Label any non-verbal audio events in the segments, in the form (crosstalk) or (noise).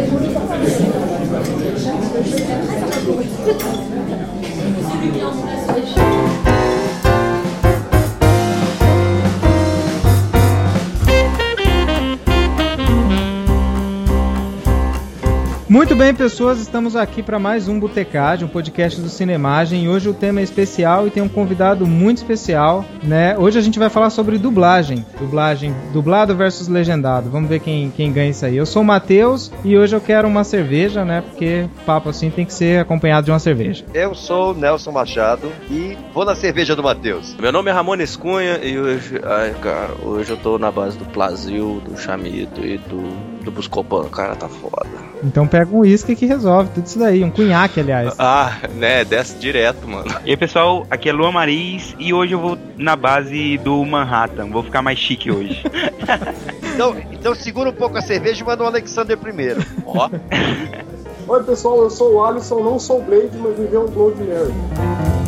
répondu par le. Muito bem, pessoas, estamos aqui para mais um Botecagem, um podcast do Cinemagem. E hoje o tema é especial e tem um convidado muito especial, né? Hoje a gente vai falar sobre dublagem. Dublagem, dublado versus legendado. Vamos ver quem, quem ganha isso aí. Eu sou o Matheus e hoje eu quero uma cerveja, né? Porque papo assim tem que ser acompanhado de uma cerveja. Eu sou o Nelson Machado e vou na cerveja do Matheus. Meu nome é Ramones Cunha e hoje, ai, cara, hoje eu tô na base do Plazil, do Chamito e do do Buscopan, cara, tá foda. Então pega um uísque que resolve tudo isso daí, um cunhaque, aliás. Ah, né, desce direto, mano. E aí, pessoal, aqui é Lua Maris e hoje eu vou na base do Manhattan. Vou ficar mais chique hoje. (laughs) então, então segura um pouco a cerveja e manda o Alexander primeiro. Ó. Oi, pessoal, eu sou o Alisson, não sou o Blade, mas vivi um Blood Mary.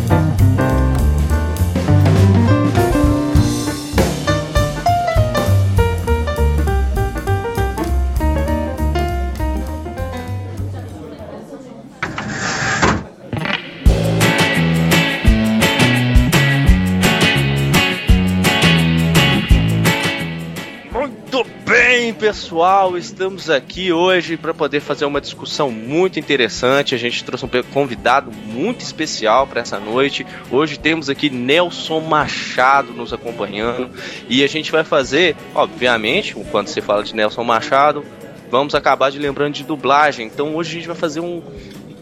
Pessoal, estamos aqui hoje para poder fazer uma discussão muito interessante. A gente trouxe um convidado muito especial para essa noite. Hoje temos aqui Nelson Machado nos acompanhando e a gente vai fazer, obviamente, quando você fala de Nelson Machado, vamos acabar de lembrando de dublagem. Então hoje a gente vai fazer um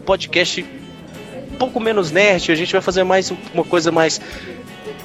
podcast um pouco menos nerd, a gente vai fazer mais uma coisa mais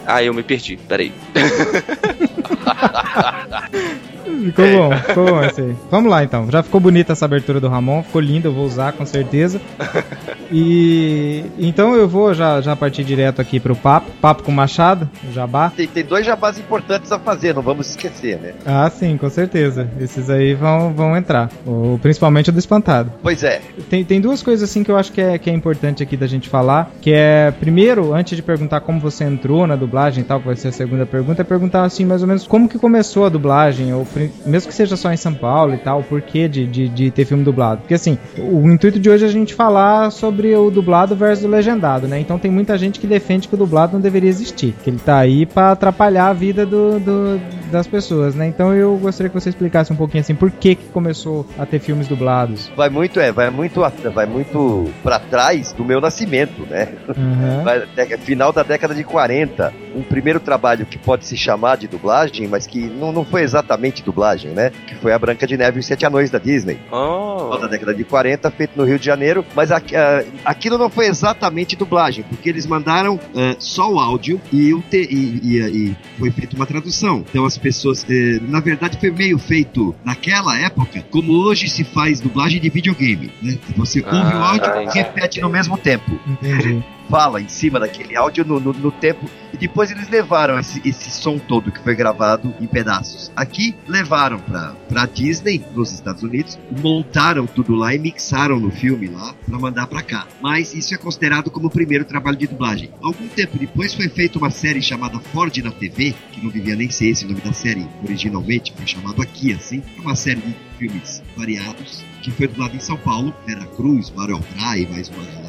ah, eu me perdi, peraí. (laughs) Ficou bom, ficou bom esse aí. (laughs) Vamos lá então. Já ficou bonita essa abertura do Ramon, ficou linda, eu vou usar com certeza. (laughs) E então eu vou já, já partir direto aqui pro papo, papo com Machado, jabá. Tem, tem dois jabás importantes a fazer, não vamos esquecer, né? Ah, sim, com certeza. Esses aí vão, vão entrar. O, principalmente o do espantado. Pois é. Tem, tem duas coisas assim que eu acho que é, que é importante aqui da gente falar, que é, primeiro, antes de perguntar como você entrou na dublagem e tal, que vai ser a segunda pergunta, é perguntar assim, mais ou menos, como que começou a dublagem, ou mesmo que seja só em São Paulo e tal, o porquê de, de, de ter filme dublado. Porque assim, o intuito de hoje é a gente falar sobre o dublado versus o legendado, né? Então tem muita gente que defende que o dublado não deveria existir, que ele tá aí para atrapalhar a vida do, do, das pessoas, né? Então eu gostaria que você explicasse um pouquinho assim, por que que começou a ter filmes dublados. Vai muito, é, vai muito, vai muito para trás do meu nascimento, né? Uhum. Vai, final da década de 40, um primeiro trabalho que pode se chamar de dublagem, mas que não, não foi exatamente dublagem, né? Que foi a Branca de Neve e os Sete Anões da Disney. Oh. Da década de 40, feito no Rio de Janeiro, mas a, a, aquilo não foi exatamente dublagem, porque eles mandaram uh, só o áudio e, o te, e, e, e, foi feita uma tradução. Então as pessoas, uh, na verdade, foi meio feito naquela época, como hoje se faz dublagem de videogame, né? Você ouve ah, o áudio e repete no mesmo tempo. Entendi fala em cima daquele áudio no, no, no tempo. E depois eles levaram esse, esse som todo que foi gravado em pedaços. Aqui levaram pra, pra Disney, nos Estados Unidos, montaram tudo lá e mixaram no filme lá pra mandar pra cá. Mas isso é considerado como o primeiro trabalho de dublagem. Algum tempo depois foi feita uma série chamada Ford na TV, que não devia nem ser esse o nome da série originalmente, foi chamado aqui assim. É uma série de filmes variados que foi dublado em São Paulo, Vera Cruz, Mario Brai, mais uma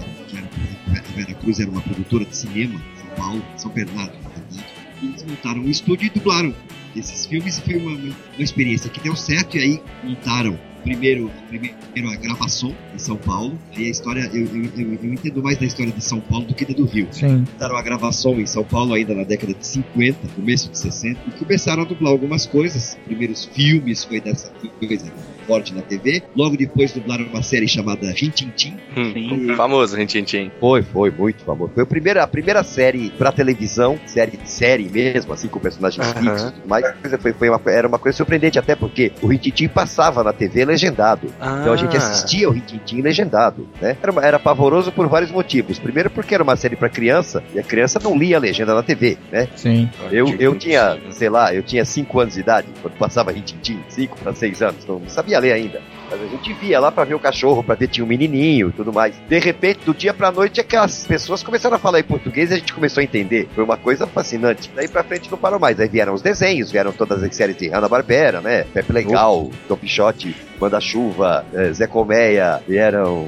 a Vera Cruz era uma produtora de cinema, São Paulo, São Bernardo, na verdade. E eles montaram um estúdio e dublaram esses filmes e foi uma, uma, experiência que deu certo. E aí montaram primeiro, primeiro a gravação em São Paulo. Aí a história, eu, eu, eu, eu, entendo mais da história de São Paulo do que da do Rio. Sim. Montaram a gravação em São Paulo ainda na década de 50, começo de 60, e começaram a dublar algumas coisas. Primeiros filmes foi dessa coisa forte na TV. Logo depois dublaram uma série chamada Rintintim. Hum, famoso Rintintim. Foi, foi, muito famoso. Foi a primeira, a primeira série pra televisão, série de série mesmo, assim, com personagens uh -huh. fixos e tudo mais. Foi, foi uma, era uma coisa surpreendente, até porque o Rintintim passava na TV legendado. Ah. Então a gente assistia o Rintintim legendado, né? Era, era pavoroso por vários motivos. Primeiro porque era uma série pra criança, e a criança não lia a legenda na TV, né? Sim. Eu, eu tinha, sei lá, eu tinha 5 anos de idade, quando passava Rintintim, 5 para 6 anos, não sabia ler ainda. Mas a gente via lá pra ver o cachorro, pra ver tinha um menininho e tudo mais. De repente, do dia pra noite, aquelas pessoas começaram a falar em português e a gente começou a entender. Foi uma coisa fascinante. Daí pra frente não parou mais. Aí vieram os desenhos, vieram todas as séries de Hanna-Barbera, né? Pepe Legal, Tom Pichote, Manda-Chuva, eh, Zé Colmeia, vieram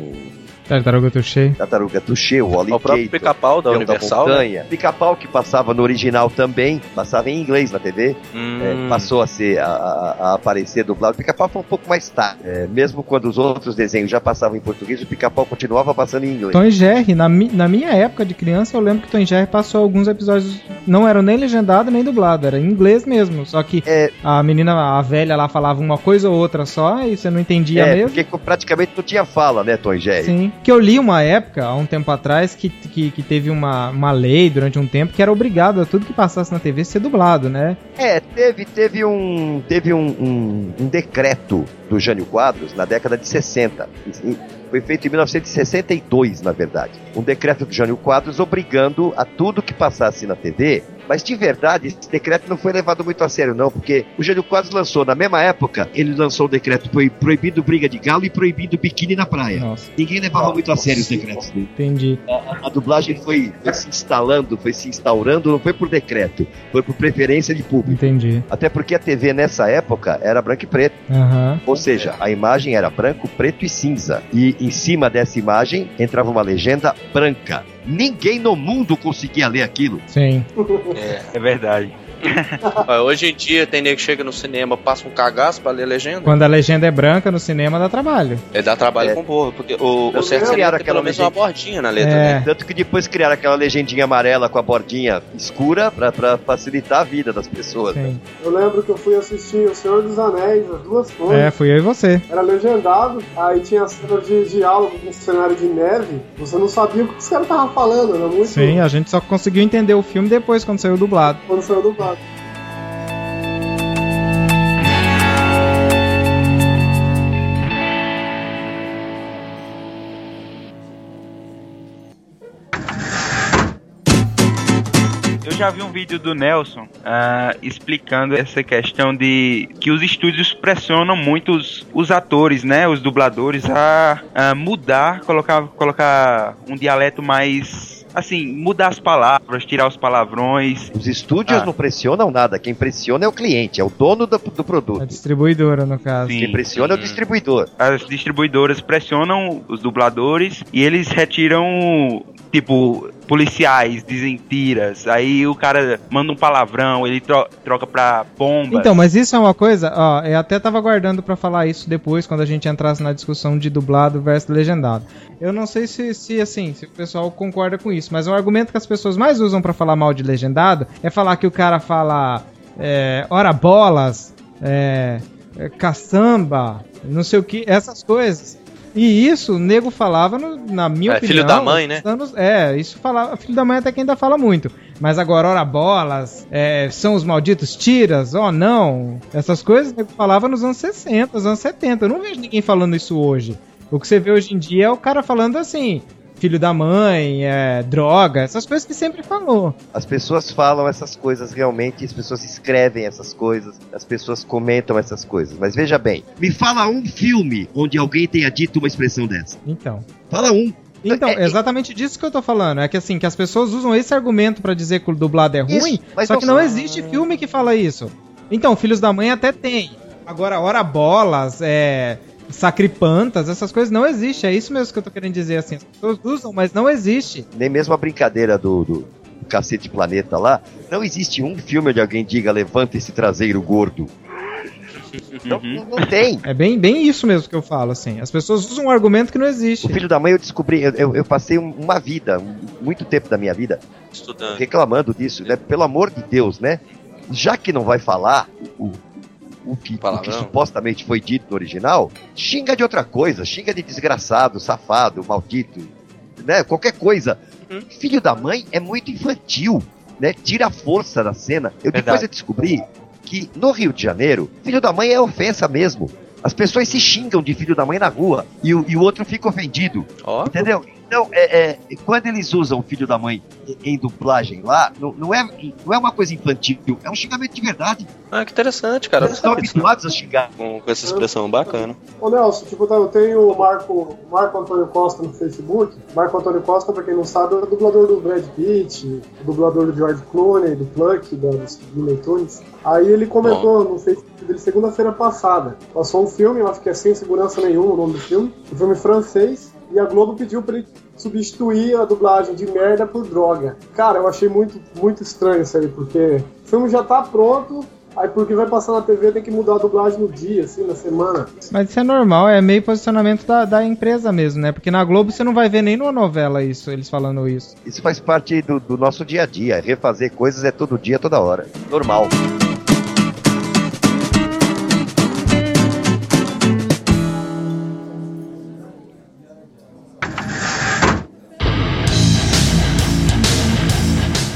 Tartaruga Touché. Tartaruga Touché, o Wally O próprio Pica-Pau da Universal. Da né? montanha. Pica-Pau que passava no original também, passava em inglês na TV. Hum. É, passou a ser a, a- a aparecer dublado. O Pica-Pau foi um pouco mais tarde. É, mesmo quando os outros desenhos já passavam em português, o Pica-Pau continuava passando em inglês. Tom e Jerry, na, mi- na minha época de criança, eu lembro que Tom e Jerry passou alguns episódios, não eram nem legendado nem dublado, era em inglês mesmo. Só que É, a menina, a velha lá, falava uma coisa ou outra só e você não entendia é, mesmo. porque praticamente não tinha fala, né, Tom e Jerry? Sim. Que eu li uma época, há um tempo atrás, que, que, que teve uma, uma lei durante um tempo que era obrigado a tudo que passasse na TV ser dublado, né? É, teve, teve, um, teve um, um, um decreto do Jânio Quadros na década de 60. E- Foi feito em 1962, na verdade. Um decreto do Jânio Quadros obrigando a tudo que passasse na TV. Mas de verdade, esse decreto não foi levado muito a sério, não, porque o Jânio Quadros lançou, na mesma época, ele lançou o decreto foi proibido briga de galo e proibido biquíni na praia. Nossa, Ninguém levava muito a sério os decretos dele. entendi. A dublagem foi, foi se instalando, foi se instaurando, não foi por decreto, foi por preferência de público. Entendi. Até porque a TV nessa época era branco e preto. Aham. Ou seja, a imagem era branco, preto e cinza. E em cima dessa imagem entrava uma legenda branca. Ninguém no mundo conseguia ler aquilo. Sim. É verdade. (laughs) Ó, Hoje em dia tem nego que chega no cinema, passa um cagaço pra ler legenda. Quando a legenda é branca no cinema dá trabalho. É dá trabalho É. com porra, porque o, o certo seria criaram ter pelo aquela menos uma bordinha na letra, É. né? Tanto que depois criaram aquela legendinha amarela com a bordinha escura pra, pra facilitar a vida das pessoas. Sim. Eu lembro que eu fui assistir O Senhor dos Anéis, as duas coisas. É, fui eu e você. Era legendado, aí tinha cenas de diálogo com cenário de neve. Você não sabia o que os caras estavam falando, era muito. Sim, a gente só conseguiu entender o filme depois, quando saiu dublado. Quando saiu dublado. Eu já vi um vídeo do Nelson ah, explicando essa questão de que os estúdios pressionam muito os, os atores, né, os dubladores, a, a mudar, colocar, colocar um dialeto mais. Assim, mudar as palavras, tirar os palavrões. Os estúdios Ah. não pressionam nada. Quem pressiona é o cliente, é o dono do, do A produto. distribuidora, no caso. Sim. Quem pressiona é o distribuidor. As distribuidoras pressionam os dubladores e eles retiram, tipo, policiais, dizem tiras. Aí o cara manda um palavrão, ele tro- troca pra bomba. Então, mas isso é uma coisa, ó, eu até tava aguardando pra falar isso depois, quando a gente entrasse na discussão de dublado versus legendado. Eu não sei se, se assim, se o pessoal concorda com isso, mas o argumento que as pessoas mais usam pra falar mal de legendado é falar que o cara fala é, ora bolas, é, é, caçamba, não sei o que, essas coisas. E isso o nego falava, no- na minha É, opinião. filho da mãe, né? anos- é, isso falava. Filho da mãe até que ainda fala muito. Mas agora, ora bolas, é, são os malditos tiras, ó não. Essas coisas o nego falava nos anos 60, nos anos 70. Eu não vejo ninguém falando isso hoje. O que você vê hoje em dia é o cara falando assim. Filho da mãe, é, droga, essas coisas que sempre falou. As pessoas falam essas coisas realmente, as pessoas escrevem essas coisas, as pessoas comentam essas coisas. Mas veja bem, me fala um filme onde alguém tenha dito uma expressão dessa. Então. Fala um. Então, É, é exatamente disso que eu tô falando. É que assim, que as pessoas usam esse argumento pra dizer que o dublado é Isso, ruim, mas só não que não existe filme que fala isso. Então, Filhos da Mãe até tem. Agora, ora bolas, é. Sacripantas, essas coisas não existem. É isso mesmo que eu tô querendo dizer assim. As pessoas usam, mas não existe. Nem mesmo a brincadeira do, do, do Cacete Planeta lá. Não existe um filme onde alguém diga levanta esse traseiro gordo. Não, Uhum. não tem. É bem, bem isso mesmo que eu falo, assim. As pessoas usam um argumento que não existe. O filho da mãe eu descobri, eu, eu- eu passei um- uma vida, muito tempo da minha vida, Estudando. reclamando disso, né? Pelo amor de Deus, né? Já que não vai falar o, o, que, o que supostamente foi dito no original, xinga de outra coisa, xinga de desgraçado, safado, maldito, né? Qualquer coisa. Uhum. Filho da mãe é muito infantil, né? Tira a força da cena. Eu depois Verdade. eu descobri que no Rio de Janeiro, filho da mãe é ofensa mesmo. As pessoas se xingam de filho da mãe na rua e o, e o outro fica ofendido. Ó, Entendeu? Então, é, é, quando eles usam o filho da mãe em, em dublagem lá, não, não, é, não é uma coisa infantil, é um xingamento de verdade. Ah, que interessante, cara. Eles estão habituados a xingar. Com, com essa expressão bacana. Ô Nelson, tipo, tá, eu tenho o Marco, Marco Antônio Costa no Facebook. Marco Antônio Costa, pra quem não sabe, é o dublador do Brad Pitt, o dublador do George Clooney, do Pluck, da, dos Looney Tunes. Aí ele comentou Bom. no Facebook dele segunda-feira passada. Passou um filme, eu acho que é Sem Segurança Nenhuma o nome do filme. Um filme francês. E a Globo pediu pra ele substituir a dublagem de merda por droga. Cara, eu achei muito, muito estranho isso aí, porque o filme já tá pronto, Aí porque vai passar na TV tem que mudar a dublagem no dia, assim, na semana. Mas isso é normal, é meio posicionamento da, da empresa mesmo, né? Porque na Globo você não vai ver nem numa novela isso, eles falando isso. Isso faz parte do, do nosso dia a dia. Refazer coisas é todo dia, toda hora. Normal.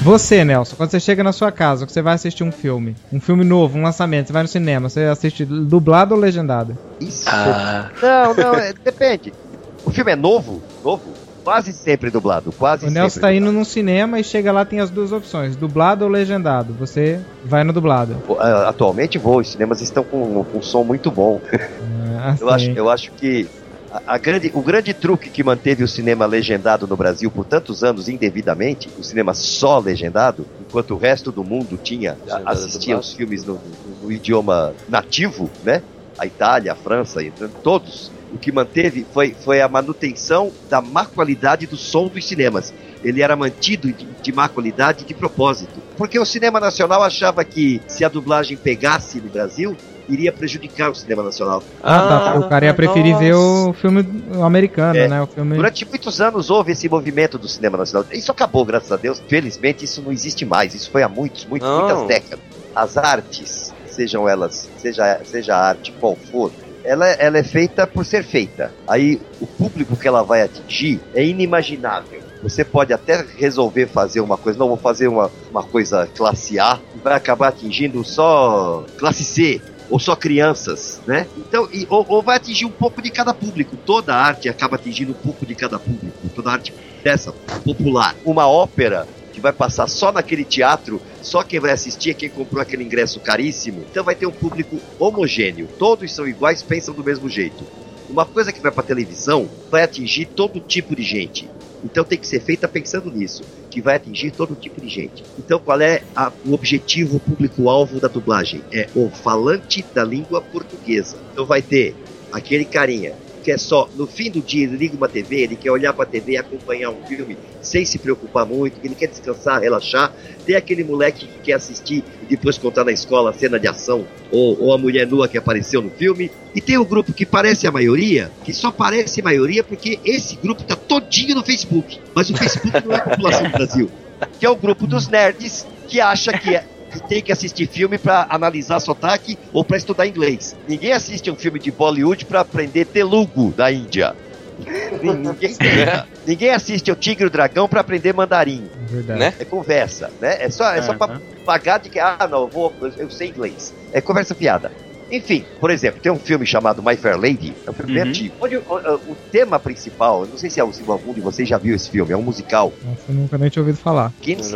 Você, Nelson, quando você chega na sua casa, você vai assistir um filme, um filme novo, um lançamento, você vai no cinema, você assiste dublado ou legendado? Isso. Ah. Não, não, é, depende. O filme é novo, novo, quase sempre dublado, quase O Nelson tá indo num cinema e chega lá tem as duas opções, dublado ou legendado. Você vai no dublado. Atualmente vou, os cinemas estão com, com um som muito bom. Ah, (laughs) eu, acho, eu acho que a, grande, o grande truque que manteve o cinema legendado no Brasil por tantos anos indevidamente, o cinema só legendado, enquanto o resto do mundo tinha assistia os filmes no, no, no, idioma nativo, né? A Itália, a França, todos. O que manteve foi, foi a manutenção da má qualidade do som dos cinemas. Ele era mantido de, de má qualidade de propósito. Porque o cinema nacional achava que se a dublagem pegasse no Brasil, iria prejudicar o cinema nacional. Ah, tá. ah tá. O cara ia preferir nossa. ver o filme americano, é. né? O filme... Durante muitos anos houve esse movimento do cinema nacional. Isso acabou, graças a Deus. Felizmente, isso não existe mais. Isso foi há muitos, muitos, muitas décadas. As artes, sejam elas, seja, seja a arte qual for, ela, ela é feita por ser feita. Aí o público que ela vai atingir é inimaginável. Você pode até resolver fazer uma coisa, não vou fazer uma, uma coisa classe A, e vai acabar atingindo só classe C, ou só crianças, né? Então, e, ou, ou, vai atingir um pouco de cada público. Toda arte acaba atingindo um pouco de cada público. Toda arte dessa popular. Uma ópera que vai passar só naquele teatro, só quem vai assistir é quem comprou aquele ingresso caríssimo. Então vai ter um público homogêneo. Todos são iguais, pensam do mesmo jeito. Uma coisa que vai para televisão vai atingir todo tipo de gente. Então tem que ser feita pensando nisso, que vai atingir todo tipo de gente. Então qual é a, o objetivo público-alvo da dublagem? É o falante da língua portuguesa. Então vai ter aquele carinha que é só, no fim do dia, ele liga uma TV, ele quer olhar para a TV acompanhar um filme sem se preocupar muito, ele quer descansar, relaxar. Tem aquele moleque que quer assistir e depois contar na escola a cena de ação ou, ou a mulher nua que apareceu no filme. E tem o grupo que parece a maioria, que só parece maioria porque esse grupo tá todinho no Facebook. Mas o Facebook não é a população do Brasil. Que é o grupo dos nerds que acha que é que tem que assistir filme para analisar sotaque ou para estudar inglês. Ninguém assiste um filme de Bollywood para aprender Telugu da Índia. Ninguém, (laughs) ninguém assiste o Tigre e o Dragão para aprender mandarim. Verdade. Né? É conversa, né? É só, é só pra pagar de que, ah, não, eu, vou, eu sei inglês. É conversa fiada. Enfim, por exemplo, tem um filme chamado My Fair Lady, é um filme uhum. antigo, onde o, o, o, tema principal, não sei se, é, algum de vocês já viu esse filme, é um musical. Nossa, eu nunca nem tinha ouvido falar. Guinness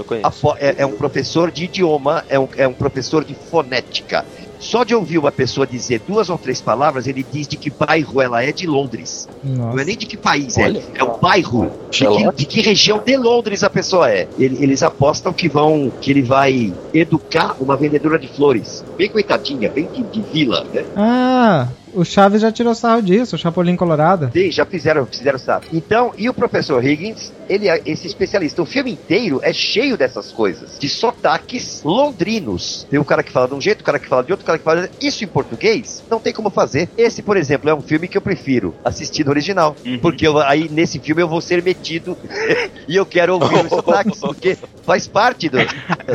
é, é, um professor de idioma, é um, é um professor de fonética. Só de ouvir uma pessoa dizer duas ou três palavras, ele diz de que bairro ela é de Londres. Nossa. Não é nem de que país é. Olha. é. É o bairro. De que, de que, região de Londres a pessoa é. Ele, eles apostam que vão. que ele vai educar uma vendedora de flores. Bem coitadinha, bem de, de vila, né? Ah! O Chaves já tirou sarro disso, o Chapolin Colorado. Sim, já fizeram, fizeram sarro. Então, e o professor Higgins, ele é esse especialista. O filme inteiro é cheio dessas coisas, de sotaques londrinos. Tem um cara que fala de um jeito, o um cara que fala de outro, o um cara que fala. Isso em português não tem como fazer. Esse, por exemplo, é um filme que eu prefiro assistir no original. Uhum. Porque eu, aí, nesse filme, eu vou ser metido (laughs) e eu quero ouvir os sotaques, (laughs) porque faz parte do,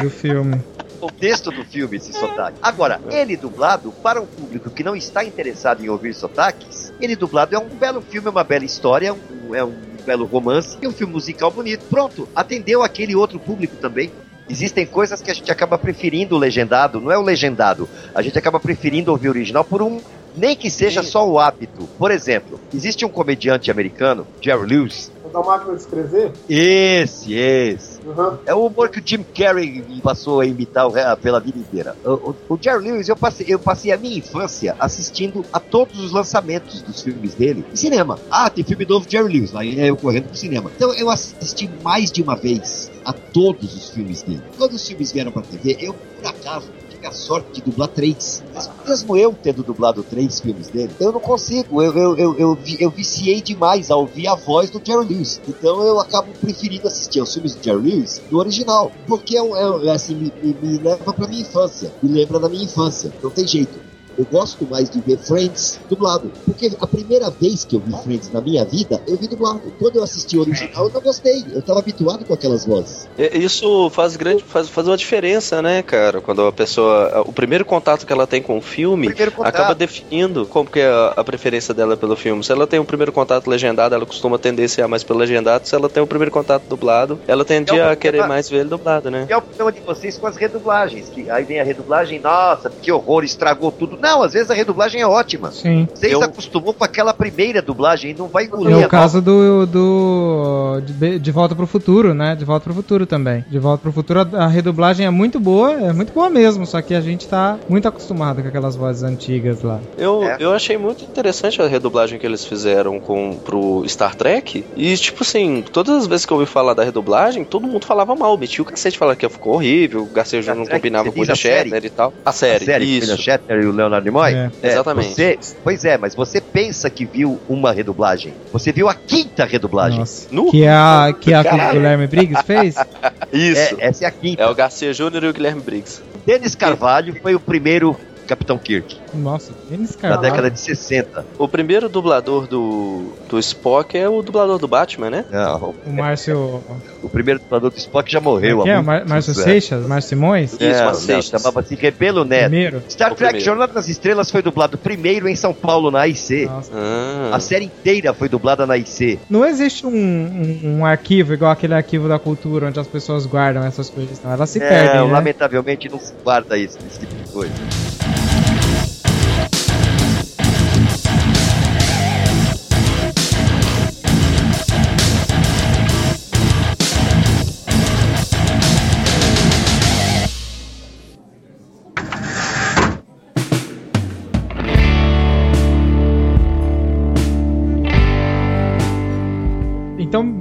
do filme contexto do filme esse sotaque. Agora, ele dublado, para um público que não está interessado em ouvir sotaques, ele dublado é um belo filme, é uma bela história, é um, é um belo romance e um filme musical bonito. Pronto, atendeu aquele outro público também. Existem coisas que a gente acaba preferindo o legendado, não é o legendado, a gente acaba preferindo ouvir o original por um nem que seja só o hábito. Por exemplo, existe um comediante americano, Jerry Lewis, da máquina de escrever? Esse, esse. Uhum. É o humor que o Jim Carrey passou a imitar pela vida inteira. O, o, o Jerry Lewis, eu passei, eu passei a minha infância assistindo a todos os lançamentos dos filmes dele em cinema. Ah, tem filme novo de Jerry Lewis, aí eu correndo pro cinema. Então eu assisti mais de uma vez a todos os filmes dele. Quando os filmes vieram pra TV, eu, por acaso, a sorte de dublar três. Mesmo eu tendo dublado três filmes dele, eu não consigo. Eu, eu, eu, eu, eu viciei demais ao ouvir a voz do Jerry Lewis. Então eu acabo preferindo assistir aos filmes do Jerry Lewis no original. Porque é, é, assim, me, me, me leva pra minha infância. Me lembra da minha infância. Não tem jeito eu gosto mais de ver Friends dublado. Porque a primeira vez que eu vi Friends na minha vida, eu vi dublado. Quando eu assisti o original, eu não gostei. Eu estava habituado com aquelas vozes. Isso faz grande faz, faz uma diferença, né, cara? Quando a pessoa. O primeiro contato que ela tem com o filme acaba definindo como que é a, a, preferência dela pelo filme. Se ela tem um primeiro contato legendado, ela costuma tendenciar mais pelo legendado. Se ela tem um primeiro contato dublado, ela tende é a querer mais ver ele dublado, né? E é o problema de vocês com as redublagens. Que aí vem a redublagem, nossa, que horror, estragou tudo. Não, às vezes a redublagem é ótima. Sim. Você eu... acostumou com aquela primeira dublagem e não vai engolir. É o caso do, do de, de, Volta pro Futuro, né? De Volta pro Futuro também. De Volta pro Futuro a, a, redublagem é muito boa, é muito boa mesmo, só que a gente tá muito acostumado com aquelas vozes antigas lá. Eu, é. eu achei muito interessante a redublagem que eles fizeram com pro Star Trek e tipo assim, todas as vezes que eu ouvi falar da redublagem, todo mundo falava mal, metia o cacete falando que ficou horrível, o Garcia não combinava com o Shatner e tal. A série, a série isso. O Shatner e o Leonard Nimoy? É. É, Exatamente. Você, pois é, mas você pensa que viu uma redublagem. Você viu a quinta redublagem. Nossa. No... Que é a que a que o Guilherme Briggs fez? (laughs) Isso. É, essa é a quinta. É o Garcia Júnior e o Guilherme Briggs. Denis Carvalho foi o primeiro Capitão Kirk. Nossa, Denis Carvalho. Na década de 60. O primeiro dublador do, do Spock é o dublador do Batman, né? Não. O Márcio. O primeiro dublador do Spock já morreu. É, é Márcio Seixas? Márcio Simões? Isso, é, Márcio Seixas. Chamava-se Rebelo Neto. Primeiro. Star Trek Jornada das Estrelas foi dublado primeiro em São Paulo, na AIC. Ah. A série inteira foi dublada na AIC. Não existe um, um, um, arquivo igual aquele arquivo da cultura onde as pessoas guardam essas coisas. Não. Elas se é, perdem. Né? Lamentavelmente não se guarda isso, esse tipo de coisa.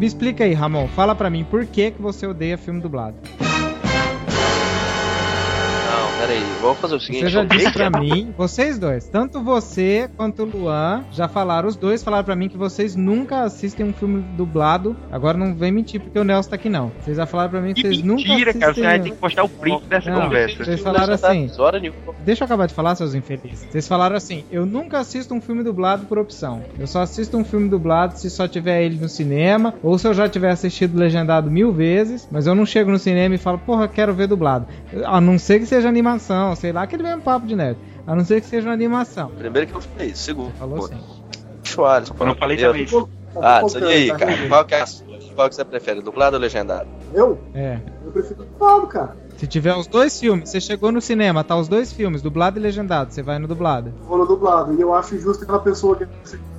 Me explica aí, Ramon. Fala pra mim por que, que você odeia filme dublado peraí, vamos fazer o seguinte. Você já disse pra mim, vocês dois, tanto você quanto o Luan, já falaram, os dois falaram pra mim que vocês nunca assistem um filme dublado. Agora não vem mentir porque o Nelson tá aqui não. Vocês já falaram pra mim que, que vocês mentira, nunca assistem... cara, você vai ter que postar o print dessa não, conversa. Vocês falaram assim... Deixa eu acabar de falar, seus infelizes. Vocês falaram assim, eu nunca assisto um filme dublado por opção. Eu só assisto um filme dublado se só tiver ele no cinema, ou se eu já tiver assistido legendado mil vezes, mas eu não chego no cinema e falo, porra, quero ver dublado. A não ser que seja animação, sei lá, aquele mesmo papo de nerd. A não ser que seja uma animação. Primeiro que eu falei isso, segundo. Falou sim. Soares, eu não falei também isso. Ah, isso aí, cara. Qual que, é a, qual que você prefere, dublado ou legendado? Eu? É. Eu prefiro dublado, cara. Se tiver os dois filmes, você chegou no cinema, tá os dois filmes, dublado e legendado, você vai no dublado. Vou no dublado. E eu acho justo aquela pessoa que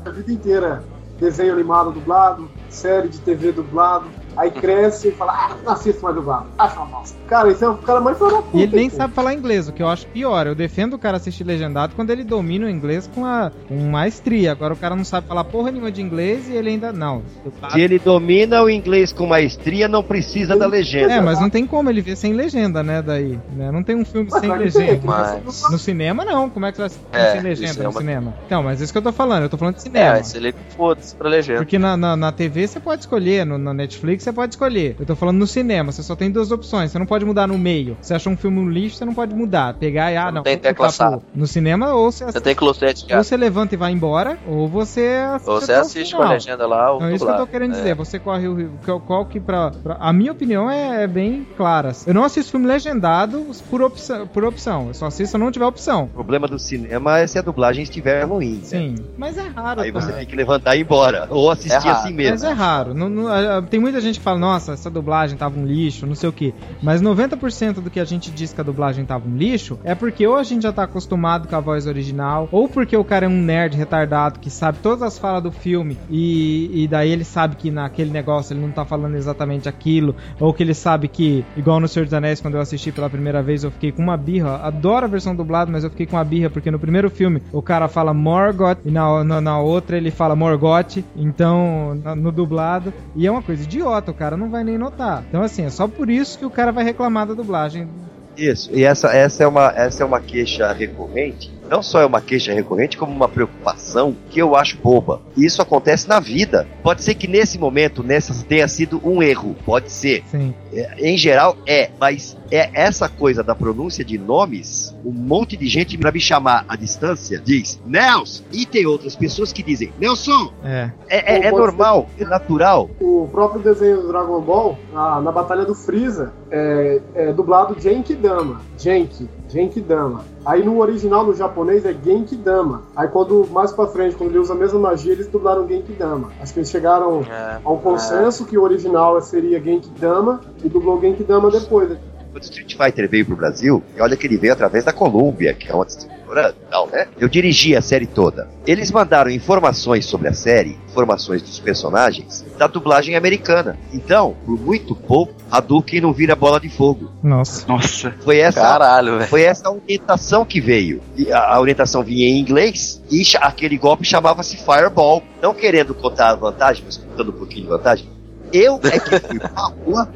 a vida inteira desenho animado dublado, série de TV dublado, Aí cresce e fala, ah, não assisto mais dublado. Acho uma bosta. Cara, isso é o cara mais fora E ele nem sabe falar inglês, o que eu acho pior. Eu defendo o cara assistir legendado quando ele domina o inglês com, a, com maestria. Agora o cara não sabe falar porra nenhuma de inglês e ele ainda. Não. Se ele domina o inglês com maestria, não precisa da legenda. É, mas não tem como ele ver sem legenda, né? Daí. Né? Não tem um filme mas sem legenda. Mas... No cinema, não. Como é que você vai é, sem legenda no cinema? Então, mas é isso que eu tô falando. Eu tô falando de cinema. É, se ele foda-se pra legenda. Porque na, na, na TV você pode escolher, no, na Netflix você pode escolher. Eu tô falando no cinema, você só tem duas opções. Você não pode mudar no meio. Você achou um filme no lixo, você não pode mudar. Pegar e, ah, não. Tem tecla pro... No cinema, ou você. Você tem Ou você levanta e vai embora, ou você assiste. Ou você assiste com a legenda lá. Ou então, é isso que eu tô querendo é. dizer. Você corre o qual, qual que pra, pra, A minha opinião é, é, bem clara. Eu não assisto filme legendado por opção, por opção. Eu só assisto se não tiver opção. O problema do cinema é se a dublagem estiver ruim. Né? Sim, né? mas é raro. Aí você tem que levantar e ir embora. Ou assistir é assim mesmo. Mas é raro. Não, não, tem muita gente gente fala, nossa, essa dublagem tava um lixo, não sei o que. Mas 90% do que a gente diz que a dublagem tava um lixo é porque ou a gente já tá acostumado com a voz original, ou porque o cara é um nerd retardado que sabe todas as falas do filme e, e daí ele sabe que naquele negócio ele não tá falando exatamente aquilo, ou que ele sabe que, igual no Senhor dos Anéis, quando eu assisti pela primeira vez, eu fiquei com uma birra. Adoro a versão dublada, mas eu fiquei com uma birra porque no primeiro filme o cara fala Morgoth e na, na, na outra ele fala Morgoth, então no, no dublado. E é uma coisa idiota, o cara não vai nem notar. Então, assim, é só por isso que o cara vai reclamar da dublagem. Isso, e essa, essa, é uma, essa é uma queixa recorrente não só é uma queixa recorrente, como uma preocupação que eu acho boba. E isso acontece na vida. Pode ser que nesse momento, nessa tenha sido um erro. Pode ser. Sim. É, em geral, é. Mas é essa coisa da pronúncia de nomes, um monte de gente para me chamar à distância diz Nelson, e tem outras pessoas que dizem Nelson. É. É, é, é normal, ser... é natural. O próprio desenho do Dragon Ball, na, na Batalha do Freeza, é, é dublado Genkidama. Genki. Genkidama. Aí no original, no japonês, é Genkidama. Aí quando, mais pra frente, quando ele usa a mesma magia, eles dublaram Genkidama. Acho que eles chegaram é, a um consenso é. que o original seria Genkidama e dublou Genkidama depois. Quando Street Fighter veio pro Brasil, e olha que ele veio através da Columbia, que é uma distribuidora tal, né? Eu dirigi a série toda. Eles mandaram informações sobre a série, informações dos personagens, da dublagem americana. Então, por muito pouco, a Duke não vira bola de fogo. Nossa. Nossa. Foi essa, Caralho, velho. Foi essa orientação que veio. E a, a orientação vinha em inglês e aquele golpe chamava-se Fireball. Não querendo contar a vantagem, mas contando um pouquinho de vantagem. Eu é que fui pra rua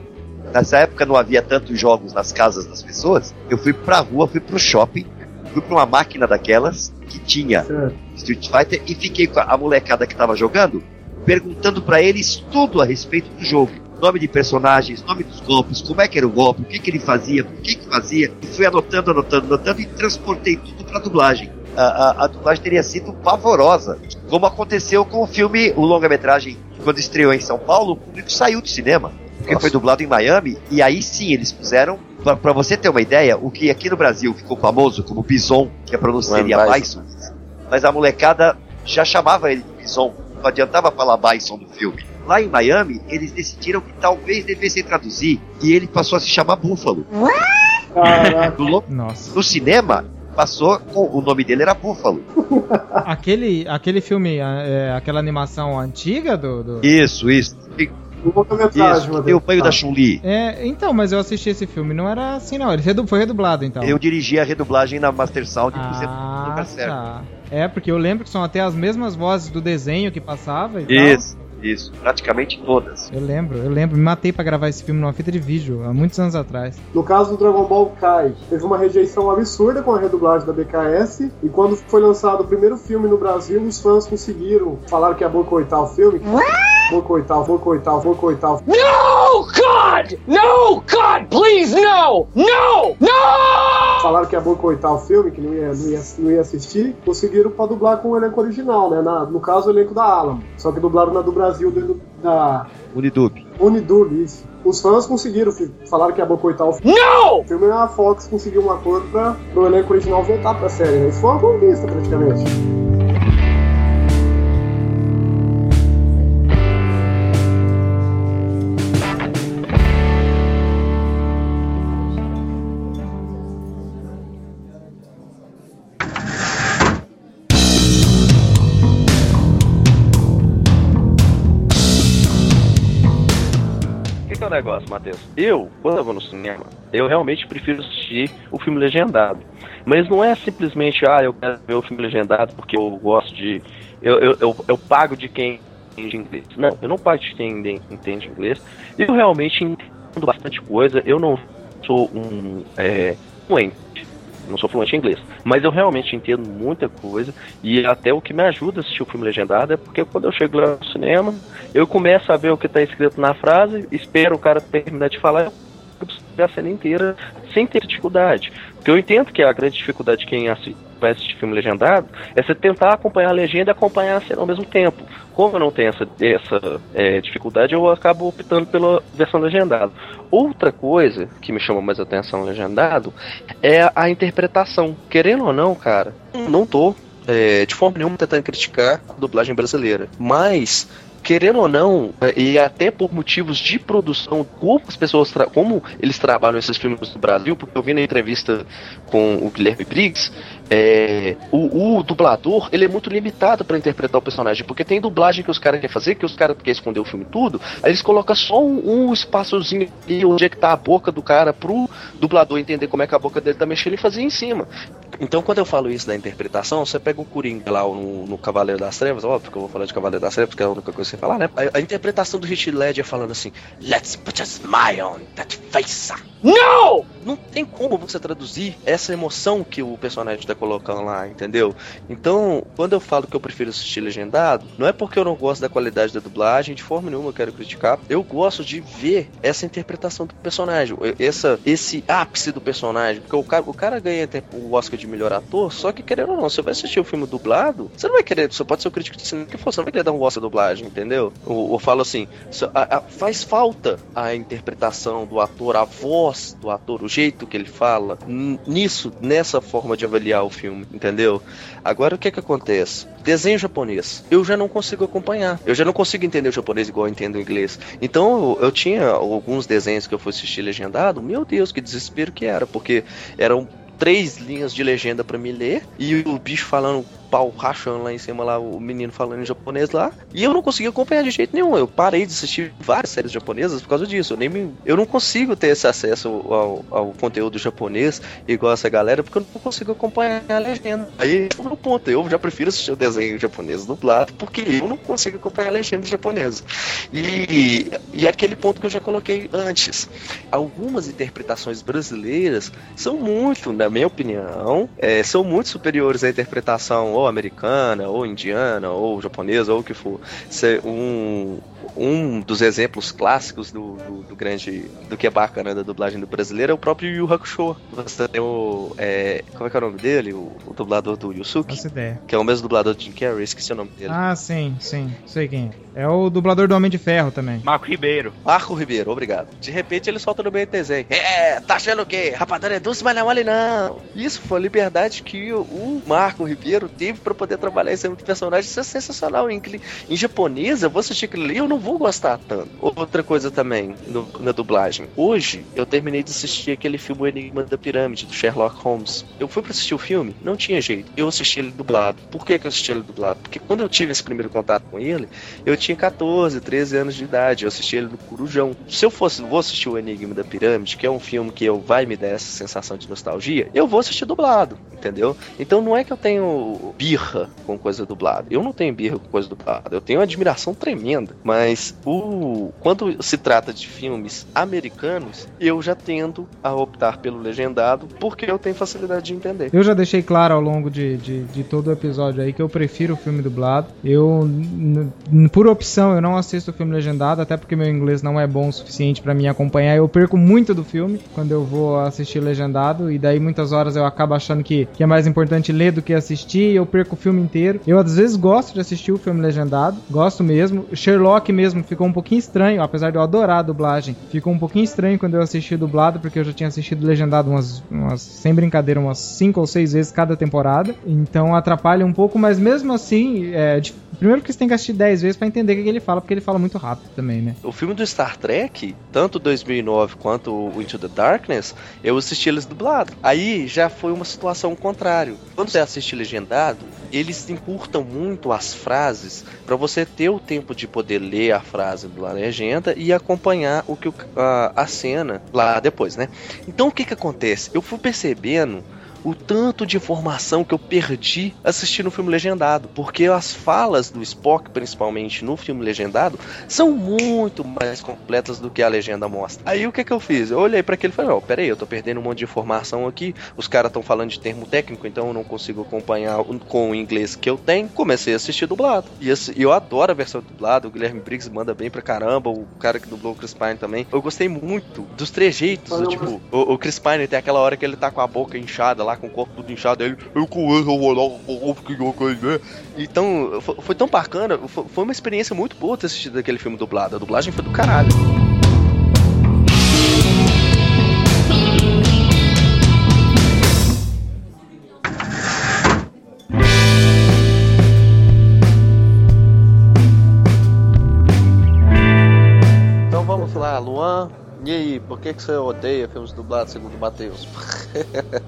Nessa época não havia tantos jogos nas casas das pessoas. Eu fui pra rua, fui pro shopping, fui pra uma máquina daquelas que tinha Street Fighter e fiquei com a molecada que tava jogando, perguntando para eles tudo a respeito do jogo. Nome de personagens, nome dos golpes, como é que era o golpe, o que, que ele fazia, por que, que fazia. E fui anotando, anotando, anotando e transportei tudo pra dublagem. A, a, a, dublagem teria sido pavorosa. Como aconteceu com o filme, o longa-metragem, quando estreou em São Paulo, o público saiu do cinema porque Nossa. foi dublado em Miami, e aí sim eles puseram, para você ter uma ideia, o que aqui no Brasil ficou famoso como Bison, que a pronúncia seria Bison, mas a molecada já chamava ele de Bison, não adiantava falar Bison no filme. Lá em Miami, eles decidiram que talvez devessem traduzir, e ele passou a se chamar Búfalo. No, Nossa. no cinema, passou com o nome dele era Búfalo. (laughs) aquele, aquele filme, é, aquela animação antiga do, do... Isso, isso longa-metragem, Isso, tem o banho da Chun-Li. É, então, mas eu assisti esse filme, não era assim não, ele foi redublado então. Eu dirigi a redublagem na Master Sound ah, lugar certo. É, porque eu lembro que são até as mesmas vozes do desenho que passava e Isso. Tal. Isso, praticamente todas. Eu lembro, eu lembro. Me matei para gravar esse filme numa fita de vídeo, há muitos anos atrás. No caso do Dragon Ball Kai, teve uma rejeição absurda com a redublagem da BKS, e quando foi lançado o primeiro filme no Brasil, os fãs conseguiram falar que ia boicotar o filme. Boicotar, boicotar, boicotar. No, God! No, God, please, no! No! No! Falaram que ia boicotar o filme, que não ia, não ia, não ia assistir. Conseguiram pra dublar com o elenco original, né? Na, no caso, o elenco da Alamo. Só que dublaram na do Brasil dentro da. Unidub. Unidub, isso. Os fãs conseguiram, falaram que ia boicotar o filme. Não! O filme a Fox conseguiu um acordo pra o elenco original voltar pra série, né? Isso foi uma conquista praticamente. O negócio, Matheus. Eu, quando eu vou no cinema, eu realmente prefiro assistir o filme legendado. Mas não é simplesmente, ah, eu quero ver o filme legendado porque eu gosto de. Eu, eu, eu, eu pago de quem entende inglês. Não, eu não pago de quem entende inglês. Eu realmente entendo bastante coisa. Eu não sou um é, fluente não sou fluente em inglês, mas eu realmente entendo muita coisa e até o que me ajuda a assistir o filme legendado é porque quando eu chego lá no cinema, eu começo a ver o que está escrito na frase, espero o cara terminar de falar, eu a cena inteira sem ter dificuldade. Porque eu entendo que a grande dificuldade de quem assiste, vai assistir filme legendado é você tentar acompanhar a legenda e acompanhar a cena ao mesmo tempo. Como eu não tenho essa, essa é, dificuldade, eu acabo optando pela versão legendada. Outra coisa que me chama mais atenção legendado é a interpretação. Querendo ou não, cara, não tô é, de forma nenhuma tentando criticar a dublagem brasileira. Mas querendo ou não, e até por motivos de produção, como as pessoas, como eles trabalham esses filmes no Brasil, porque eu vi na entrevista com o Guilherme Briggs, é, o, o, dublador ele é muito limitado para interpretar o personagem, porque tem dublagem que os caras querem fazer, que os caras querem esconder o filme tudo, aí eles colocam só um, um espaçozinho ali onde é que tá a boca do cara pro dublador entender como é que a boca dele tá mexendo e fazer em cima. Então, quando eu falo isso da interpretação, você pega o Coringa lá no, no Cavaleiro das Trevas, óbvio que eu vou falar de Cavaleiro das Trevas, porque é a única coisa você falar, né? A, a interpretação do Heath Ledger falando assim: Let's put a smile on that face. Não! Não tem como você traduzir essa emoção que o personagem está colocando lá, entendeu? Então, quando eu falo que eu prefiro assistir legendado, não é porque eu não gosto da qualidade da dublagem, de forma nenhuma eu quero criticar. Eu gosto de ver essa interpretação do personagem, essa, esse ápice do personagem, porque o cara, o cara ganha o Oscar de melhor ator, só que querendo ou não, você vai assistir o filme dublado, você não vai querer, você pode ser o crítico de cinema que for, você não vai querer dar um Oscar de dublagem, entendeu? Eu, eu falo assim, faz falta a interpretação do ator, a voz voz do ator, o jeito que ele fala, nisso, nessa forma de avaliar o filme, entendeu? Agora o que é que acontece? Desenho japonês, eu já não consigo acompanhar, eu já não consigo entender o japonês igual eu entendo o inglês. Então eu, eu tinha alguns desenhos que eu fui assistir legendado, meu Deus, que desespero que era, porque eram três linhas de legenda para me ler e o bicho falando pau rachando lá em cima, lá, o menino falando em japonês lá. E eu não consegui acompanhar de jeito nenhum. Eu parei de assistir várias séries japonesas por causa disso. Eu, nem me, eu não consigo ter esse acesso ao, ao conteúdo japonês igual essa galera, porque eu não consigo acompanhar a legenda. Aí é o ponto. Eu já prefiro assistir o desenho japonês dublado, porque eu não consigo acompanhar a legenda japonesa. E, e aquele ponto que eu já coloquei antes. Algumas interpretações brasileiras são muito, na minha opinião, é, são muito superiores à interpretação ou americana, ou indiana, ou japonesa, ou o que for, ser um, um dos exemplos clássicos do, do, do, grande. do que é bacana da dublagem do brasileiro é o próprio Yu Hakusho. Você tem o. É, como é que é o nome dele? O, o dublador do Yusuke. Que é o mesmo dublador de Jim Carrey, esqueci o nome dele. Ah, sim, sim. Sei quem é. É o dublador do Homem de Ferro também. Marco Ribeiro. Marco Ribeiro, obrigado. De repente ele solta no meio do desenho. É, tá achando o quê? Rapadura é doce, mas não é mole não. Isso foi a liberdade que o Marco Ribeiro teve para poder trabalhar esse personagem. Isso é sensacional. Em, em japonês, eu vou assistir aquilo ali, eu não vou gostar tanto. Outra coisa também, no, na dublagem. Hoje, eu terminei de assistir aquele filme O Enigma da Pirâmide, do Sherlock Holmes. Eu fui para assistir o filme, não tinha jeito. Eu assisti ele dublado. Por que, que eu assisti ele dublado? Porque quando eu tive esse primeiro contato com ele, eu tinha 14, 13 anos de idade. Eu assisti ele no Corujão. Se eu fosse, vou assistir O Enigma da Pirâmide, que é um filme que eu vai me dar essa sensação de nostalgia, eu vou assistir dublado, entendeu? Então não é que eu tenho birra com coisa dublada. Eu não tenho birra com coisa dublada. Eu tenho uma admiração tremenda. Mas o quando se trata de filmes americanos, eu já tendo a optar pelo legendado porque eu tenho facilidade de entender. Eu já deixei claro ao longo de, de, de todo o episódio aí que eu prefiro o filme dublado. Eu, por opção, eu não assisto o filme legendado, até porque meu inglês não é bom o suficiente para me acompanhar. Eu perco muito do filme quando eu vou assistir legendado, e daí muitas horas eu acabo achando que, que é mais importante ler do que assistir, eu perco o filme inteiro. Eu às vezes gosto de assistir o filme legendado, gosto mesmo. Sherlock mesmo ficou um pouquinho estranho, apesar de eu adorar a dublagem. Ficou um pouquinho estranho quando eu assisti dublado, porque eu já tinha assistido legendado umas, umas sem brincadeira, umas 5 ou 6 vezes cada temporada. Então atrapalha um pouco, mas mesmo assim, é, primeiro que você tem que assistir 10 vezes para entender o que ele fala, porque ele fala muito rápido também, né? O filme do Star Trek, tanto 2009 quanto o Into the Darkness, eu assisti eles dublado. Aí já foi uma situação contrária. Quando você assiste legendado, eles encurtam muito as frases para você ter o tempo de poder ler a frase da legenda e acompanhar o que a, a cena lá depois, né? Então o que que acontece? Eu fui percebendo o tanto de informação que eu perdi assistindo o filme legendado. Porque as falas do Spock, principalmente no filme legendado, são muito mais completas do que a legenda mostra. Aí o que que eu fiz? Eu olhei para aquele e falei: Ó, oh, peraí, eu tô perdendo um monte de informação aqui. Os caras estão falando de termo técnico, então eu não consigo acompanhar com o inglês que eu tenho. Comecei a assistir dublado. E eu adoro a versão dublada. O Guilherme Briggs manda bem pra caramba. O cara que dublou o Chris Pine também. Eu gostei muito dos trejeitos. Tipo, o, o Chris Pine tem aquela hora que ele tá com a boca inchada lá com o corpo tudo inchado. Ele, eu conheço, eu vou lá, Então, foi, foi tão bacana. Foi, foi uma experiência muito boa ter assistido aquele filme dublado. A dublagem foi do caralho. lá, Luan, e aí, por que, que você odeia filmes dublados segundo o Matheus?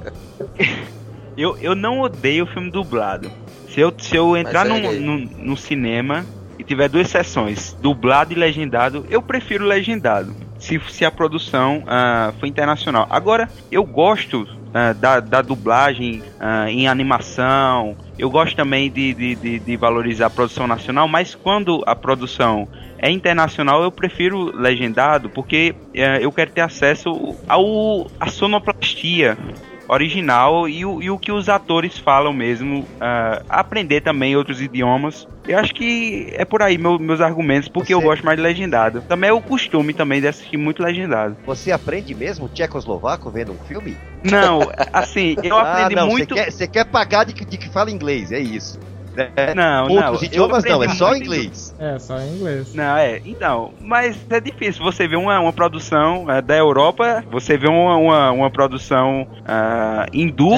(laughs) eu, eu não odeio filme dublado. Se eu, se eu entrar no, no, cinema e tiver duas sessões, dublado e legendado, eu prefiro legendado. Se, se a produção uh, for internacional. Agora, eu gosto uh, da, da dublagem uh, em animação. Eu gosto também de, de, de, de valorizar a produção nacional, mas quando a produção é internacional, eu prefiro legendado porque é, eu quero ter acesso ao a sonoplastia original e o, e o que os atores falam mesmo, uh, aprender também outros idiomas. Eu acho que é por aí meu, meus argumentos, porque Você... eu gosto mais de legendado. Também é o costume também de assistir muito legendado. Você aprende mesmo tchecoslovaco vendo um filme? Não, assim, eu (laughs) ah, aprendi não, muito. Você quer, quer, pagar de, de que fala inglês, é isso. É, não, Outros não. idiomas não, é só inglês. É, só em inglês. Não, é. Então, mas é difícil. Você vê uma, uma produção uh, da Europa, você vê uma, uma, uma produção uh, hindu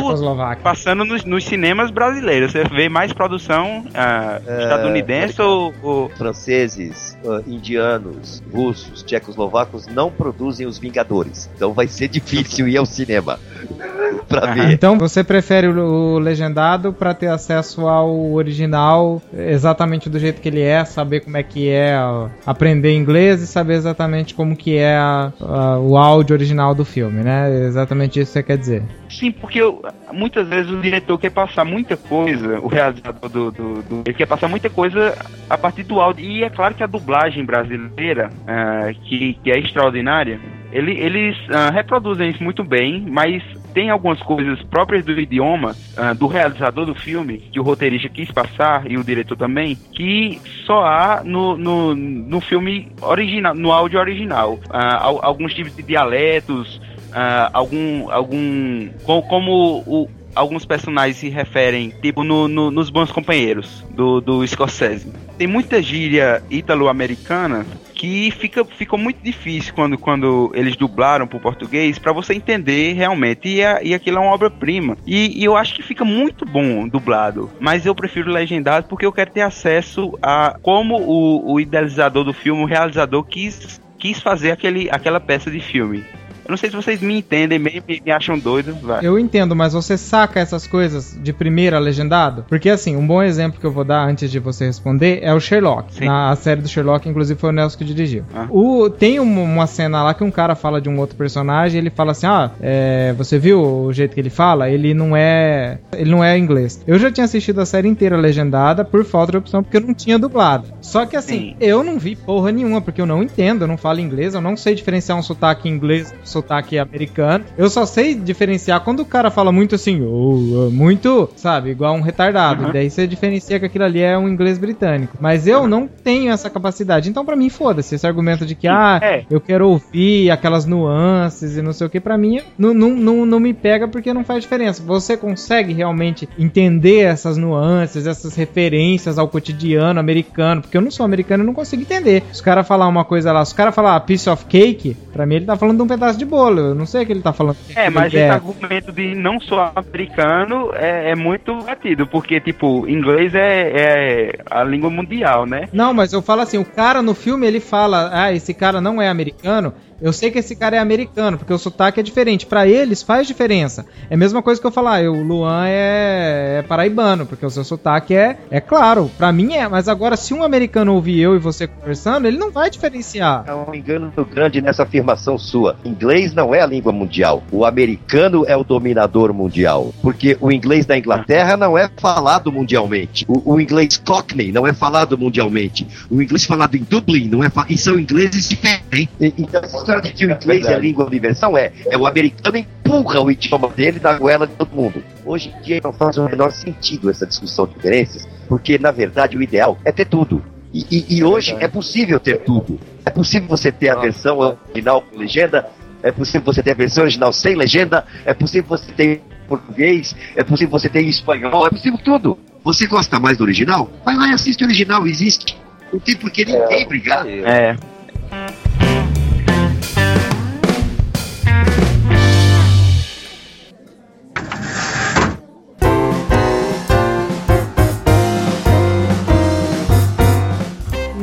passando nos, nos, cinemas brasileiros. Você vê mais produção uh, estadunidense ou, ou, Franceses, indianos, russos, tchecoslovacos não produzem os Vingadores. Então vai ser difícil ir ao cinema (laughs) pra ver. Então você prefere o, o legendado para ter acesso ao original original exatamente do jeito que ele é, saber como é que é aprender inglês e saber exatamente como que é a, a, o áudio original do filme, né? Exatamente isso que você quer dizer. Sim, porque eu, muitas vezes o diretor quer passar muita coisa, o realizador do, do, do, ele quer passar muita coisa a partir do áudio. E é claro que a dublagem brasileira, uh, que, que é extraordinária, ele, eles uh, reproduzem isso muito bem, mas tem algumas coisas próprias do idioma uh, do realizador do filme, que o roteirista quis passar e o diretor também, que só há no, no, no filme original, no áudio original. Uh, alguns tipos de dialetos, uh, algum, algum como, como o, alguns personagens se referem, tipo no, no, nos Bons Companheiros, do, do Scorsese. Tem muita gíria italo-americana que fica, ficou muito difícil quando, quando eles dublaram para o português para você entender realmente. E, a, e aquilo é uma obra-prima. E, e, eu acho que fica muito bom dublado. Mas eu prefiro legendado porque eu quero ter acesso a como o, o idealizador do filme, o realizador, quis, quis fazer aquele, aquela peça de filme. Eu não sei se vocês me entendem, me, me acham doido. Vai. Eu entendo, mas você saca essas coisas de primeira legendado? Porque assim, um bom exemplo que eu vou dar antes de você responder é o Sherlock. Sim. Na série do Sherlock, inclusive, foi o Nelson que dirigiu. Ah. O, tem uma, uma, cena lá que um cara fala de um outro personagem, ele fala assim: Ah, é, você viu o jeito que ele fala? Ele não é. Ele não é inglês. Eu já tinha assistido a série inteira legendada por falta de opção, porque eu não tinha dublado. Só que assim, Sim. eu não vi porra nenhuma, porque eu não entendo, eu não falo inglês, eu não sei diferenciar um sotaque inglês do sotaque americano. Eu só sei diferenciar quando o cara fala muito assim, oh, muito, sabe, igual um retardado. Uhum. Daí você diferencia que aquilo ali é um inglês britânico. Mas eu uhum. não tenho essa capacidade. Então, para mim, foda-se. Esse argumento de que, ah, é. eu quero ouvir aquelas nuances e não sei o que, para mim, não, não, não, não me pega porque não faz diferença. Você consegue realmente entender essas nuances, essas referências ao cotidiano americano, porque eu não sou americano e não consigo entender. Se o cara falar uma coisa lá, se o cara falar piece of cake, pra mim ele tá falando de um pedaço de bolo. Eu não sei o que ele tá falando. É, mas esse argumento de não sou americano é, é, muito batido, porque, tipo, inglês é, é, a língua mundial, né? Não, mas eu falo assim, o cara no filme ele fala, ah, esse cara não é americano, eu sei que esse cara é americano, porque o sotaque é diferente. Para eles faz diferença. É a mesma coisa que eu falar, o Luan é, é, paraibano, porque o seu sotaque é, é claro. Para mim é, mas agora se um americano ouvir eu e você conversando, ele não vai diferenciar. É um engano grande nessa afirmação sua. Inglês não é a língua mundial. O americano é o dominador mundial. Porque o inglês da Inglaterra não é falado mundialmente. O, o inglês Cockney não é falado mundialmente. O inglês falado em Dublin não é falado. E são ingleses diferentes. Então, história de que o inglês é a língua universal é, é o americano empurra o idioma dele na goela de todo mundo. Hoje em dia não faz o menor sentido essa discussão de diferenças, porque na verdade o ideal é ter tudo. E, e, e hoje é possível ter tudo. É possível você ter a versão original com legenda, é possível você ter a versão original sem legenda, é possível você ter português, é possível você ter espanhol, é possível tudo. Você gosta mais do original? Vai lá e assiste o original, existe. Não tem por que ninguém brigar. É.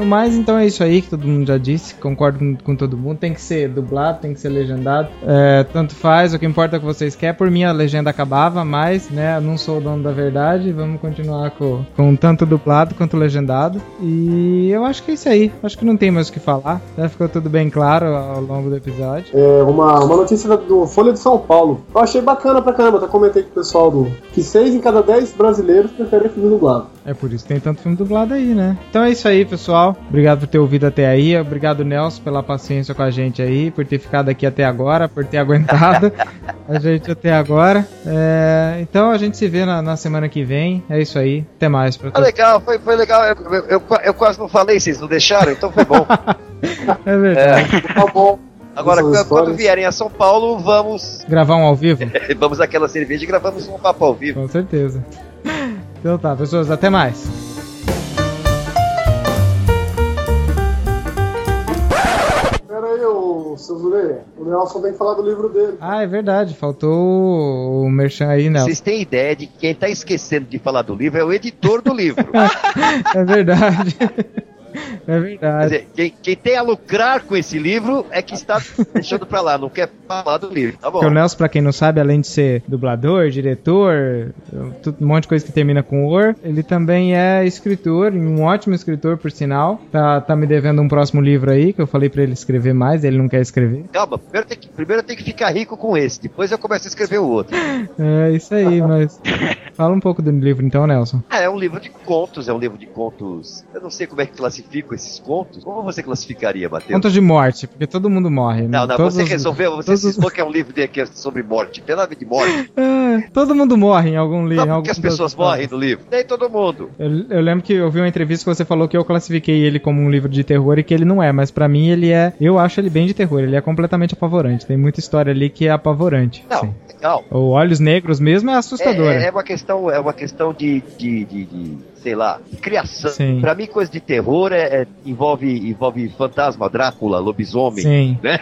mais, então é isso aí que todo mundo já disse. Concordo com, com todo mundo. Tem que ser dublado, tem que ser legendado. É, tanto faz, o que importa é o que vocês querem. Por mim a legenda acabava, mas, né, não sou o dono da verdade. Vamos continuar com, com tanto dublado quanto legendado. E eu acho que é isso aí. Acho que não tem mais o que falar. Já ficou tudo bem claro ao longo do episódio. É, uma, uma notícia do Folha de São Paulo. Eu achei bacana pra caramba. Até comentei com o pessoal do. Que 6 em cada 10 brasileiros preferem filme dublado. É por isso que tem tanto filme dublado aí, né? Então é isso aí, pessoal. Obrigado por ter ouvido até aí. Obrigado, Nelson, pela paciência com a gente aí, por ter ficado aqui até agora, por ter (laughs) aguentado a gente até agora. É... Então a gente se vê na, na, semana que vem. É isso aí. Até mais. Foi legal, foi, foi legal. Eu, eu, eu, eu, quase não falei, vocês não deixaram, então foi bom. (laughs) é verdade. É. Tá bom. Agora, quando vierem a São Paulo, vamos. Gravar um ao vivo? (laughs) vamos aquela cerveja e gravamos um papo ao vivo. Com certeza. Então tá, pessoas, até mais. O Nelson tem que falar do livro dele. Ah, é verdade. Faltou o Merchan aí, Nelson. Vocês têm ideia de que quem tá esquecendo de falar do livro é o editor do livro. (laughs) é verdade. (laughs) É verdade. Quer dizer, quem, quem, tem a lucrar com esse livro é que está (laughs) deixando pra lá, não quer falar do livro. Tá bom. Porque o Nelson, pra quem não sabe, além de ser dublador, diretor, um monte de coisa que termina com or, ele também é escritor, um ótimo escritor, por sinal. Tá, tá me devendo um próximo livro aí, que eu falei pra ele escrever mais, ele não quer escrever. Calma, primeiro, tem que, primeiro tenho que ficar rico com esse, depois eu começo a escrever o outro. (laughs) É, isso aí, mas. Fala um pouco do livro então, Nelson. É, é um livro de contos, é um livro de contos. Eu não sei como é que classifico esses contos. Como você classificaria, Matheus? Contos de morte, porque todo mundo morre. Né? Não, não, todos você resolveu, você todos... cismou que é um livro de, que é sobre morte. Tem nada de morte. (laughs) É, todo mundo morre em algum livro. Sabe que as pessoas morrem no livro? Nem todo mundo. Eu, eu, lembro que eu vi uma entrevista que você falou que eu classifiquei ele como um livro de terror e que ele não é, mas para mim ele é. Eu acho ele bem de terror, ele é completamente apavorante. Tem muita história ali que é apavorante. Não, sim. legal. O Olhos Negros mesmo é assustador. É, é, uma questão, é uma questão de, de, de, de sei lá, criação. Sim. Pra mim, coisa de terror é, é, envolve, envolve fantasma, Drácula, lobisomem. Sim. Né?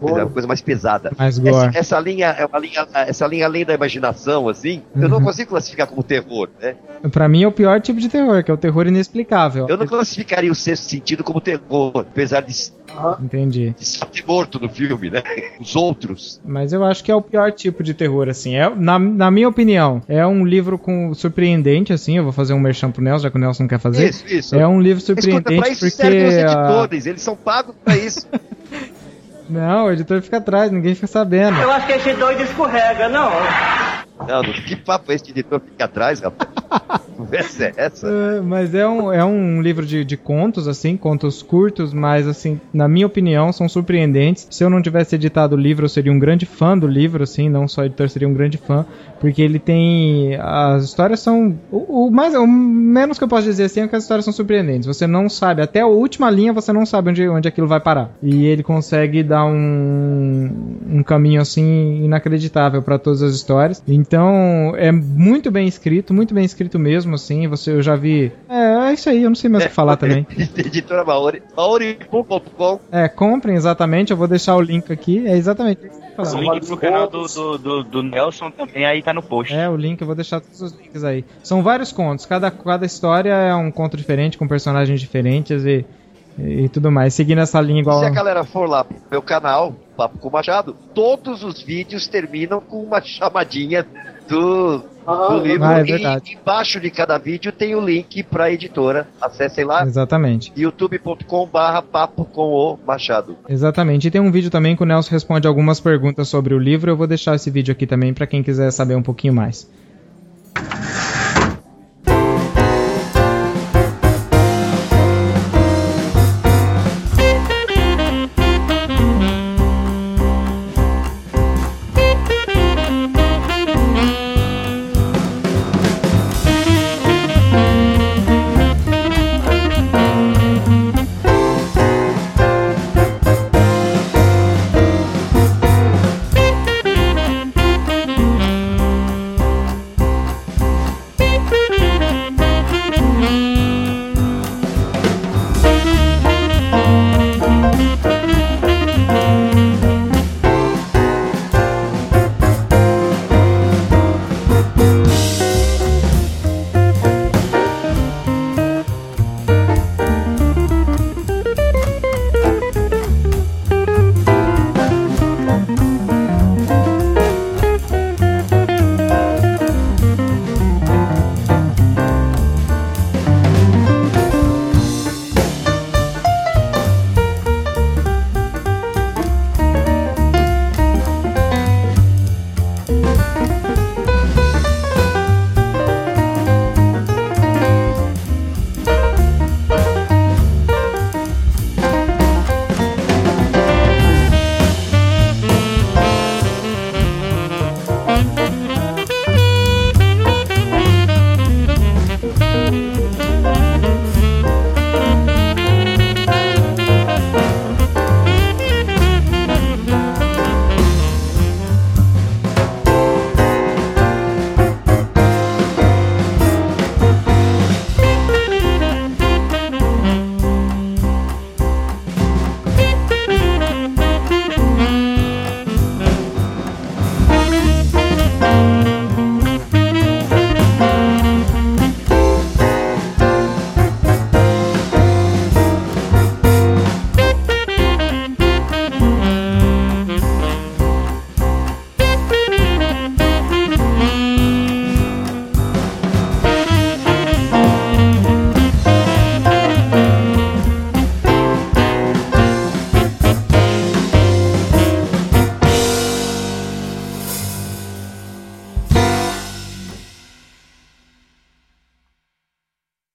Uhum. (laughs) é uma coisa mais pesada. Mais essa, essa, linha é uma linha, essa linha além da imaginação, assim, uhum. eu não uhum. consigo classificar como terror, né? Pra mim é o pior tipo de terror, que é o terror inexplicável. Eu não classificaria o sexto sentido como terror, apesar de Entendi. De morto no filme, né? Os outros. Mas eu acho que é o pior tipo de terror, assim. É, na, na minha opinião, é um livro com surpreendente, assim. Eu vou fazer um merchan pro Nelson, já que o Nelson não quer fazer. Isso, isso. É um livro surpreendente Escuta, pra isso porque... servem os editores, eles são pagos pra isso. (laughs) não, o editor fica atrás, ninguém fica sabendo. Eu acho que esse doido escorrega, não. Não, que papo é esse editor fica atrás, rapaz? (laughs) conversa é essa? É, mas é um, é um livro de, de contos, assim, contos curtos, mas, assim, na minha opinião, são surpreendentes. Se eu não tivesse editado o livro, eu seria um grande fã do livro, assim, não só editor, seria um grande fã, porque ele tem. As histórias são. O, o, mais, o menos que eu posso dizer assim é que as histórias são surpreendentes. Você não sabe, até a última linha, você não sabe onde, onde aquilo vai parar. E ele consegue dar um, um caminho, assim, inacreditável para todas as histórias. Então, é muito bem escrito, muito bem escrito mesmo, assim. Você, eu já vi. É, é isso aí, eu não sei mais o que falar também. (laughs) Editora Maori, maori.com. É, comprem exatamente, eu vou deixar o link aqui. É exatamente isso O link pro canal do, do, do, do, Nelson também aí tá no post. É, o link, eu vou deixar todos os links aí. São vários contos, cada, cada história é um conto diferente, com personagens diferentes e e tudo mais, seguindo essa linha igual. Se a galera for lá pro meu canal, Papo com Machado, todos os vídeos terminam com uma chamadinha do, ah, do livro. Ah, é verdade. E embaixo de cada vídeo tem o link para a editora. Acessem lá. Exatamente. youtube.com/barra papo com o Machado. Exatamente. E tem um vídeo também que o Nelson responde algumas perguntas sobre o livro. Eu vou deixar esse vídeo aqui também para quem quiser saber um pouquinho mais.